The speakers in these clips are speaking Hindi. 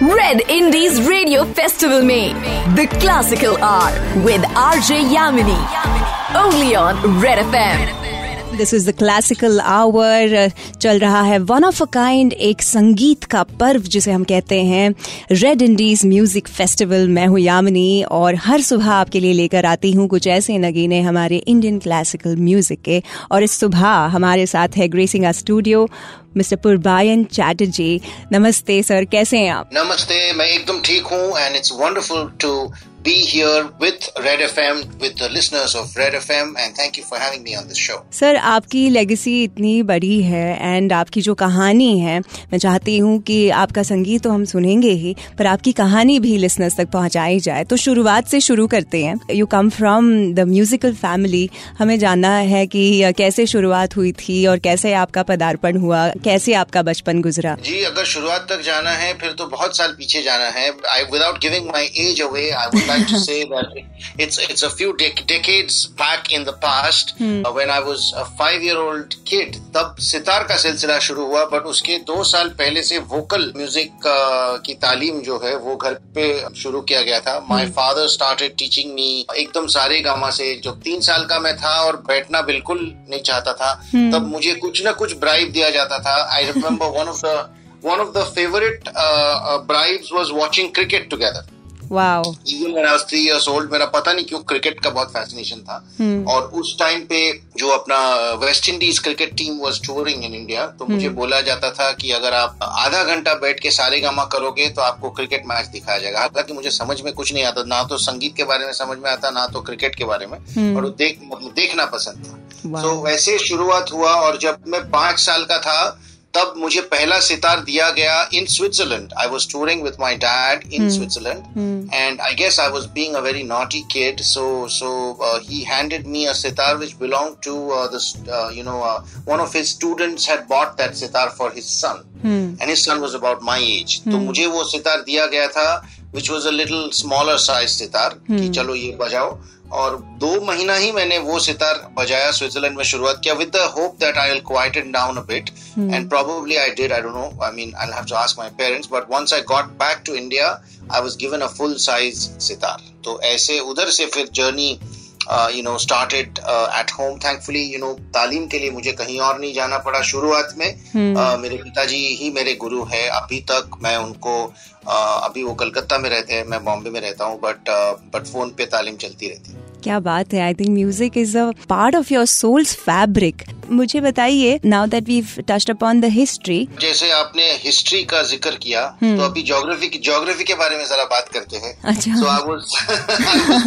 Red Indies Radio Festival में The Classical R with RJ Yamini. Only on Red FM. This is the classical hour चल रहा है वन ऑफ़ अ काइंड एक संगीत का पर्व जिसे हम कहते हैं रेड इंडीज म्यूज़िक फेस्टिवल मैं हूँ यामिनी और हर सुबह आपके लिए लेकर आती हूँ कुछ ऐसे नगीने हमारे इंडियन क्लासिकल म्यूज़िक के। और इस सुबह हमारे साथ है gracing studio mister Purbayan Chatterjee नमस्ते सर कैसे हैं आप? नमस्ते, मैं एकदम ठीक हूँ and it's wonderful to be here with Red FM, with the listeners of Red FM, and thank you for having me on this show. Sir आपकी लेगेसी इतनी बड़ी है एंड आपकी जो कहानी है मैं चाहती हूँ कि आपका संगीत तो हम सुनेंगे ही पर आपकी कहानी भी लिसनर्स तक पहुँचाई जाए। तो शुरुआत से शुरू करते हैं। You come from the musical family हमें जानना है कि कैसे शुरुआत हुई थी और कैसे आपका पदार्पण हुआ कैसे आपका बचपन गुजरा? जी अगर शुरुआत तक जाना है फिर तो बहुत साल पीछे जाना है। I without giving my age away I would like to say that it's it's a few dec- decades back in the past hmm. uh, when I was a five year old kid तब सितार का सिलसिला शुरू हुआ बट उसके दो साल पहले से वोकल म्यूज़िक uh, की तालीम जो है वो घर पे शुरू किया गया था my father started teaching me एकदम सारे गामा से जो तीन साल का मैं था और बैठना बिल्कुल नहीं चाहता था hmm. तब मुझे कुछ ना कुछ ब्राइब दिया जाता था I remember one of the one of the favorite uh, uh, bribes was watching cricket together. Even when I was 3 years old मेरा पता नहीं क्यों क्रिकेट का बहुत फैसिनेशन था hmm. और उस टाइम पे जो अपना West Indies cricket team was touring in India तो मुझे hmm. बोला जाता था कि अगर आप आधा घंटा बैठ के सारे गामा करोगे तो आपको क्रिकेट मैच दिखाया जाएगा हालाँकि मुझे समझ में कुछ नहीं आता ना तो संगीत के बारे में समझ में आता ना तो क्रिकेट के बारे में hmm. और देख देखना पसंद था तो so, वैसे शुरुआत हुआ और जब मैं पाँच साल का था तब मुझे पहला सितार दिया गया in Switzerland I was touring with my dad in Switzerland and I guess I was being a very naughty kid so so he handed me a sitar which belong to you know one of his students had bought that sitar for his son and his son was about my age तो मुझे वो सितार दिया गया था which was a little smaller size sitar कि चलो ये बजाओ। और दो महीना ही मैंने वो सितार बजाया स्विट्जरलैंड में शुरुआत किया with the hope that I will quiet it down a bit and probably I did I don't know I mean I have to ask my parents but once I got back to India I was given a full size sitar तो ऐसे उधर से फिर journey you know started at home thankfully you know तालीम के लिए मुझे कहीं और नहीं जाना पड़ा शुरुआत में. Hmm. uh, मेरे पिताजी ही मेरे गुरु है. अभी तक मैं उनको uh, अभी वो कलकत्ता में रहते हैं. मैं बॉम्बे में रहता हूँ बट बट फ़ोन पे तालीम चलती रहती है। क्या बात है? I think music is a part of your soul's fabric मुझे बताइए now that we touched upon the history जैसे आपने हिस्ट्री का ज़िक्र किया hmm. तो अभी ज्योग्राफी की ज्योग्राफी के बारे में जरा बात करते हैं। अच्छा। So I was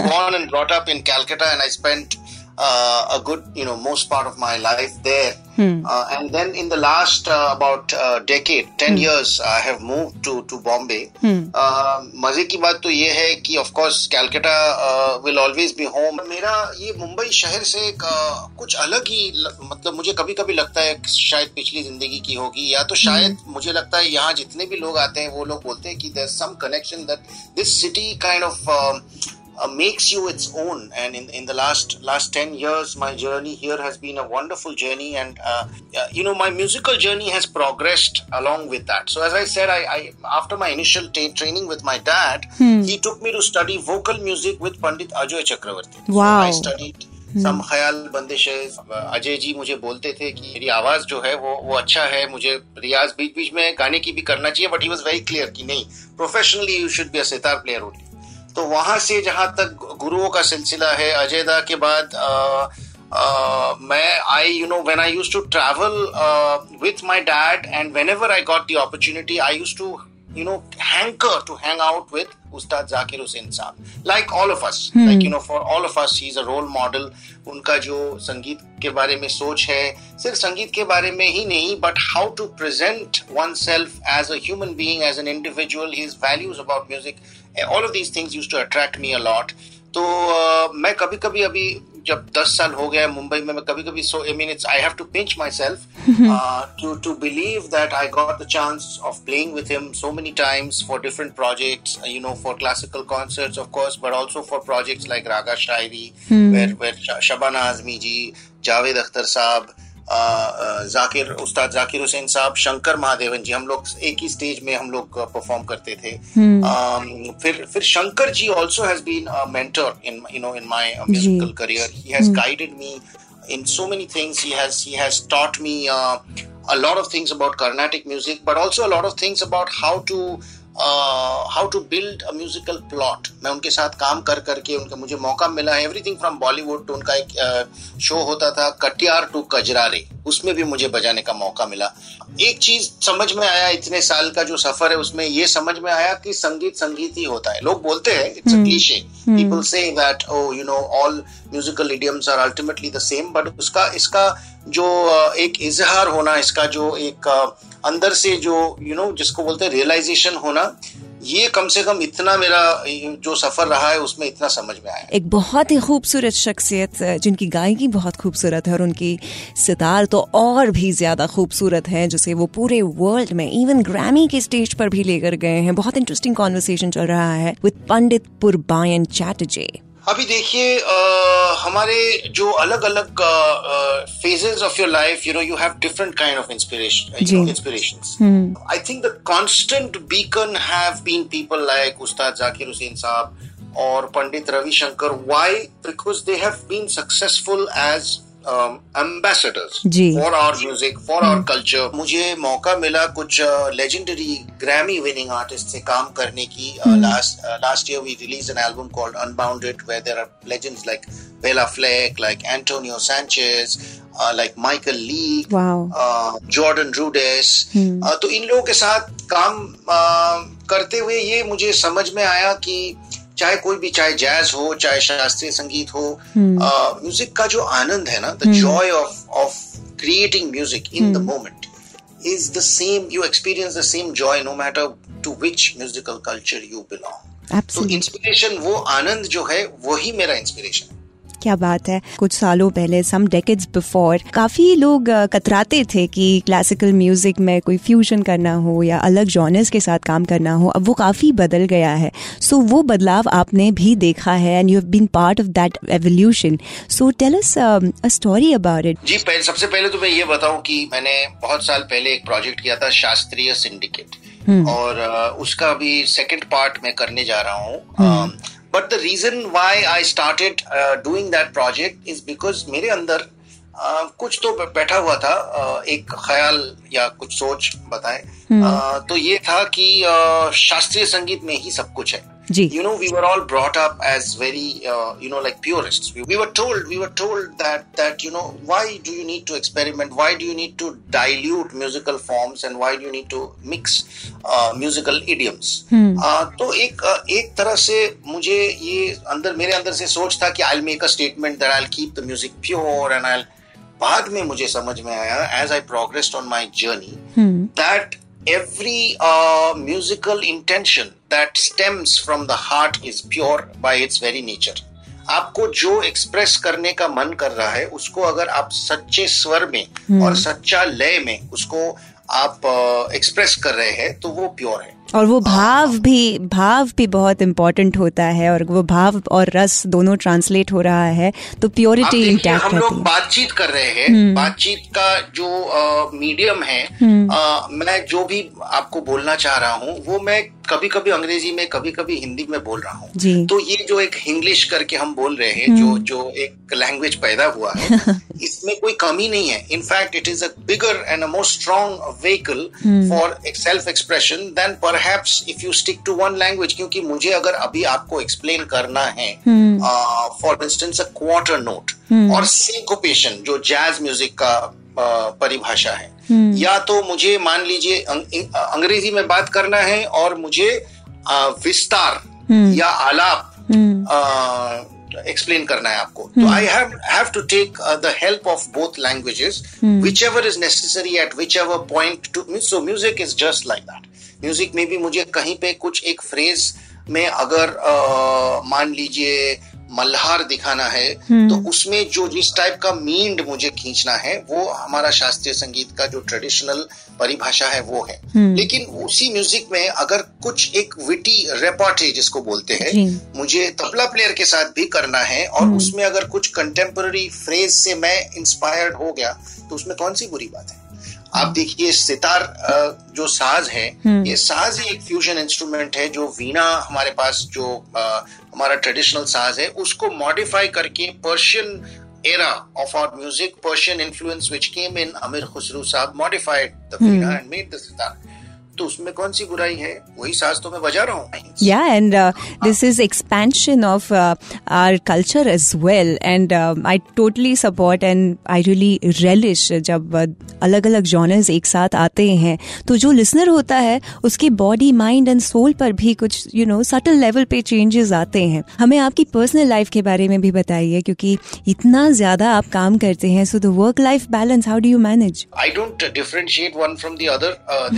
born and brought up in Calcutta and I spent uh, a good, you know, most part of my life there. Hmm. Uh, and then in the last uh, about uh, decade, ten hmm. years, I have moved to to Bombay. Hmm. Uh, मज़े की बात तो ये है कि of course Calcutta uh, will always be home. मेरा ये मुंबई शहर से uh, कुछ अलग ही मतलब मुझे कभी कभी लगता है शायद पिछली ज़िंदगी की होगी या तो शायद hmm. मुझे लगता है यहाँ जितने भी लोग आते हैं वो लोग बोलते हैं कि there some connection that this city kind of uh, makes you its own. And in, in the last last ten years, my journey here has been a wonderful journey, and uh, you know my musical journey has progressed along with that. So as I said, I, I after my initial t- training with my dad, hmm. he took me to study vocal music with Pandit Ajoy Chakravarti. Wow. So I studied some ख्याल बंदिश अजय जी मुझे बोलते थे कि मेरी आवाज जो है वो वो अच्छा है मुझे रियाज बीच बीच में गाने की भी करना चाहिए but he was very clear कि नहीं professionally you should be a sitar player only तो वहाँ से जहाँ तक गुरुओं का सिलसिला है अजयदा के बाद आ, मैं I you know when I used to travel with my dad and whenever I got the opportunity I used to you know hanker to hang out with Ustad Zakir Hussain Saab. Like all of us, hmm. like you know, for all of us, he's a role model. उनका जो संगीत के बारे में सोच है सिर्फ़ संगीत के बारे में ही नहीं but how to present oneself as a human being as an individual his values about music all of these things used to attract me a lot तो uh, मैं कभी कभी अभी जब दस साल हो गया मुंबई में मैं कभी कभी so I mean it's I have to pinch myself to to believe that I got the chance of playing with him so many times for different projects you know for classical concerts of course but also for projects like Raga Shayari where where Shabana Azmi ji Javed Akhtar sahab Zakir Ustad Zakir Hussain साहब शंकर महादेवन जी हम लोग एक ही स्टेज में हम लोग परफॉर्म करते थे। हम्म। फिर फिर Shankar ji also has been mentor in you know in my musical career he has guided me in so many things. He has he has taught me uh, a lot of things about carnatic music but also a lot of things about how to how to build a musical plot मैं उनके साथ काम कर करके उनका मुझे मौका मिला। है एवरीथिंग फ्रॉम बॉलीवुड टू उनका एक शो uh, होता था कटियार टू कजरारे। उसमें भी मुझे बजाने का मौका मिला। एक चीज़ समझ में आया इतने साल का जो सफ़र है उसमें ये समझ में आया कि संगीत संगीत ही होता है। लोग बोलते हैं it's a cliche people say that oh you know all musical idioms are ultimately the same but उसका इसका जो एक इजहार होना इसका जो एक अंदर से जो यू you नो know, जिसको बोलते हैं रियलाइजेशन होना ये कम से कम इतना मेरा जो सफ़र रहा है उसमें इतना समझ में आया एक बहुत ही खूबसूरत शख्सियत जिनकी गायकी बहुत खूबसूरत है और उनकी सितार तो और भी ज़्यादा खूबसूरत है जिसे वो पूरे वर्ल्ड में इवन ग्रैमी के स्टेज पर भी लेकर गए हैं। बहुत इंटरेस्टिंग कॉन्वर्सेशन चल रहा है विद पंडित पुरबायन चैटर्जी अभी देखिए हमारे जो अलग अलग phases of your life you know you have different kind of inspiration inspiration I think the constant beacon have been people like Ustad Zakir Hussain sahab और Pandit Ravishankar. Why because they have been successful as ambassadors for our music for our culture मुझे मौका मिला कुछ लेजेंडरी ग्रैमी विनिंग आर्टिस्ट से काम करने की last last year we release an album called unbounded where there are legends like Bela Fleck like Antonio Sanchez like Michael Lee Jordan Rudess तो इन लोगों के साथ काम uh, करते हुए ये मुझे समझ में आया कि चाहे कोई भी चाहे जैज हो चाहे शास्त्रीय संगीत हो म्यूज़िक का जो आनंद है ना the joy of of creating music in the moment is the same you experience the same joy no matter to which musical culture you belong तो इंस्पिरेशन वो आनंद जो है वही मेरा इंस्पिरेशन क्या बात है? कुछ सालों पहले सम डेकेड्स बिफोर काफ़ी लोग कतराते थे कि क्लासिकल म्यूज़िक में कोई फ्यूजन करना हो या अलग जॉनर्स के साथ काम करना हो अब वो काफ़ी बदल गया है। सो so, वो बदलाव आपने भी देखा है and you have been part of that evolution so tell us a story about it जी पहले सबसे पहले तो मैं ये बताऊँ कि मैंने बहुत साल पहले एक प्रोजेक्ट किया था शास्त्रीय सिंडिकेट hmm. और उसका भी सेकंड पार्ट मैं करने जा रहा हूँ। hmm. uh, but the reason why I started doing that project is because मेरे अंदर uh, कुछ तो बैठा हुआ था uh, एक ख्याल या कुछ सोच बताएँ hmm. uh, तो ये था कि uh, शास्त्रीय संगीत में ही सब कुछ है जी। You know we were all brought up as very you know like purist we were told we were told that that you know why do you need to experiment why do you need to dilute musical forms and why do you need to mix musical idioms तो एक uh, एक तरह से मुझे ये अंदर मेरे अंदर से सोच था कि I make a statement that I keep the music pure and I बाद में मुझे समझ में आया as I progressed on my journey that every uh, musical intention that stems from the heart is pure by its very nature. आपको जो एक्सप्रेस करने का मन कर रहा है उसको अगर आप सच्चे स्वर में हम्म। और सच्चा लय में उसको आप uh, एक्सप्रेस कर रहे हैं तो वो प्योर है। और वो भाव भी भाव भी बहुत इम्पोर्टेंट होता है और वो भाव और रस दोनों ट्रांसलेट हो रहा है तो प्योरिटी इंटैक्ट हम लोग बातचीत कर रहे हैं हम्म। बातचीत का जो मीडियम है आ, हम्म। मैं जो भी आपको बोलना चाह रहा हूँ वो मैं कभी कभी अंग्रेज़ी में कभी कभी हिंदी में बोल रहा हूँ तो ये जो एक हिंग्लिश करके हम बोल रहे हैं जो हम्म। जो एक लैंग्वेज पैदा हुआ है इसमें कोई कमी नहीं है in fact it is a bigger and a more strong vehicle for self expression then पर if you stick to one language क्योंकि मुझे अगर अभी आपको एक्सप्लेन करना है for instance a quarter note और सिंकोपेशन जो जैज म्यूज़िक का uh, परिभाषा है। hmm. या तो मुझे मान लीजिए अंग्रेज़ी में बात करना है और मुझे uh, विस्तार hmm. या आलाप एक्सप्लेन uh, करना है आपको। तो I have to take the help of both languages whichever is necessary at whichever point to so music is just like that music में भी मुझे कहीं पे कुछ एक फ्रेज में अगर मान लीजिए मल्हार दिखाना है हम्म। तो उसमें जो जिस टाइप का मींड मुझे खींचना है वो हमारा शास्त्रीय संगीत का जो ट्रेडिशनल परिभाषा है वो है हम्म। लेकिन उसी म्यूज़िक में अगर कुछ एक विटी रेपार्टी जिसको बोलते हैं मुझे तबला प्लेयर के साथ भी करना है और हम्म। उसमें अगर कुछ कंटेम्पररी फ्रेज से मैं इंस्पायर्ड हो गया तो उसमें कौन सी बुरी बात है आप देखिए सितार जो साज है हम्म। ये साज ही एक फ्यूजन इंस्ट्रूमेंट है जो वीणा हमारे पास जो हमारा ट्रेडिशनल साज है उसको मॉडिफाई करके Persian era of our music Persian influence which came in Amir Khusrau sahab modified the veena and made the sitar तो उसमें कौन सी बुराई है? वही साज तो मैं बजा रहा हूँ। This is expansion of uh, our culture as well. And um I totally support and I really relish जब अलग अलग जॉनर्स एक साथ आते हैं। तो जो लिसनर होता है उसकी बॉडी माइंड एंड सोल पर भी कुछ यू नो सटल लेवल पे चेंजेस आते हैं। हमें आपकी पर्सनल लाइफ के बारे में भी बताइए क्योंकि इतना ज़्यादा आप काम करते हैं। So the work life balance how do you manage I don't uh, differentiate one from the other. Uh,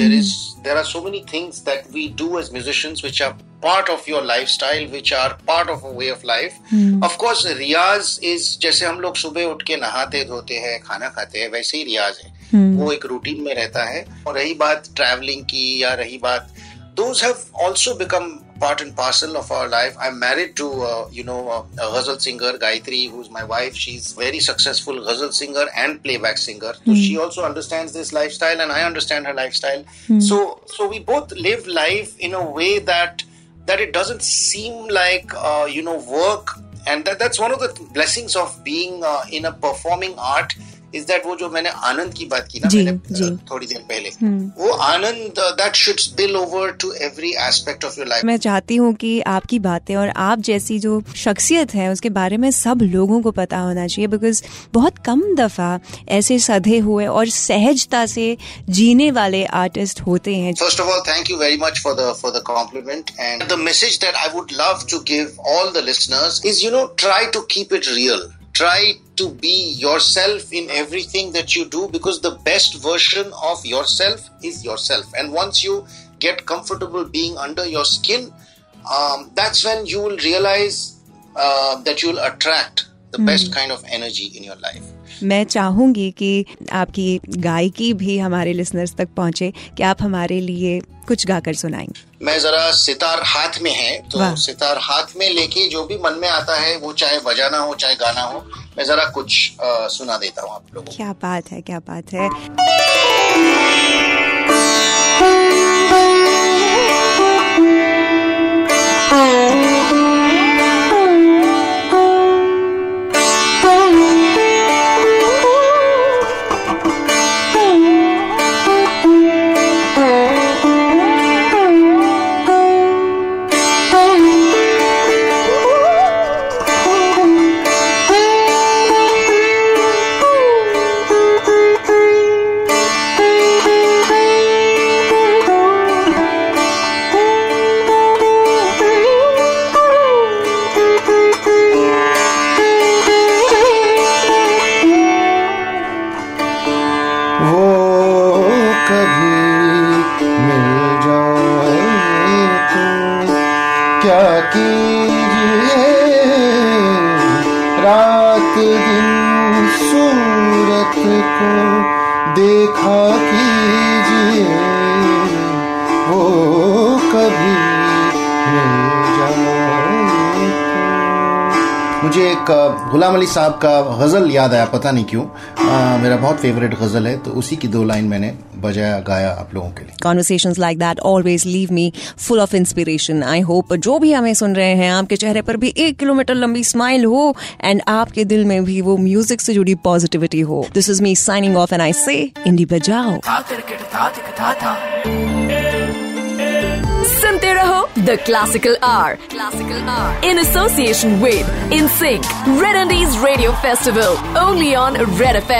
There are so many things that we do as musicians which are part of your lifestyle, which are part of a way of life. Of course, riyaz is जैसे हम लोग सुबह उठ के नहाते धोते हैं खाना खाते हैं वैसे ही रियाज है वो एक रूटीन में रहता है और रही बात ट्रैवलिंग की या रही बात those have also become part and parcel of our life. I'm married to, uh, you know, a, a ghazal singer, Gayatri, who's my wife. She's very successful ghazal singer and playback singer. So she also understands this lifestyle, and I understand her lifestyle. So, so we both live life in a way that that it doesn't seem like, uh, you know, work. And that, that's one of the blessings of being uh, in a performing art. Is that वो जो मैंने आनंद की बात की ना मैंने थोड़ी देर पहले हम्म। वो आनंद that should spill over to every aspect of your life मैं चाहती हूँ कि आपकी बातें और आप जैसी जो शख्सियत है उसके बारे में सब लोगों को पता होना चाहिए बिकॉज़ बहुत कम दफ़ा ऐसे सधे हुए और सहजता से जीने वाले आर्टिस्ट होते हैं। First of all thank you very much for for the compliment and the message that I would love to give all the listeners is you know try to keep it real try to be yourself in everything that you do because the best version of yourself is yourself. And once you get comfortable being under your skin, um, that's when you will realize uh, that you will attract the best kind of energy in your life. मैं चाहूँगी कि आपकी गायकी भी हमारे लिसनर्स तक पहुँचे कि आप हमारे लिए कुछ गाकर सुनाएँगे। मैं जरा सितार हाथ में है तो सितार हाथ में लेके जो भी मन में आता है वो चाहे बजाना हो चाहे गाना हो मैं जरा कुछ आ, सुना देता हूँ आप लोगों को। क्या बात है क्या बात है। दिन सूरत को देखा कीजिए वो कभी मिल मुझे एक गुलाम अली साहब का गज़ल याद आया पता नहीं क्यों। मेरा बहुत फेवरेट गज़ल है तो उसी की दो लाइन मैंने बजाया गाया आप लोगों के लिए। Conversation like that always leave me full of inspiration. I hope जो भी हमें सुन रहे हैं आपके चेहरे पर भी एक किलोमीटर लंबी स्माइल हो एंड आपके दिल में भी वो म्यूज़िक से जुड़ी पॉजिटिविटी हो। This is me signing off and I say indie बजाओ. सुनते रहो the classical are classical are in association with in sync Red Indies Radio Festival only on Red F